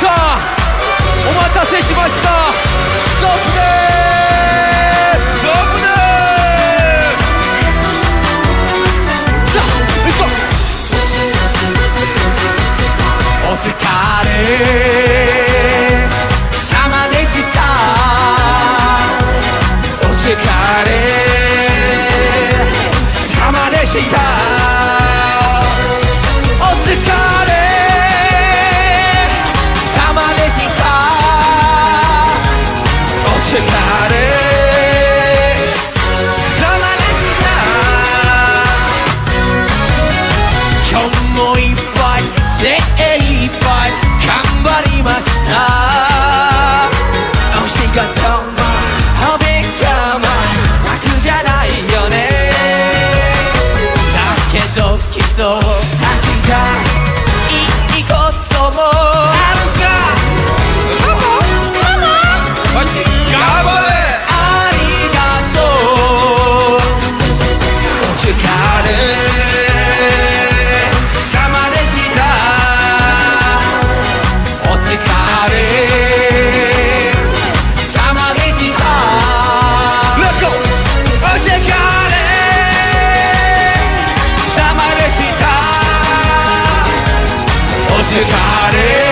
さお待たせしました。ストップです。ストップです。さあ行くぞお疲れ。もい。っぱい精一杯頑張りました。お仕事もお勉強も楽じゃないよね。だけどきっと Sicario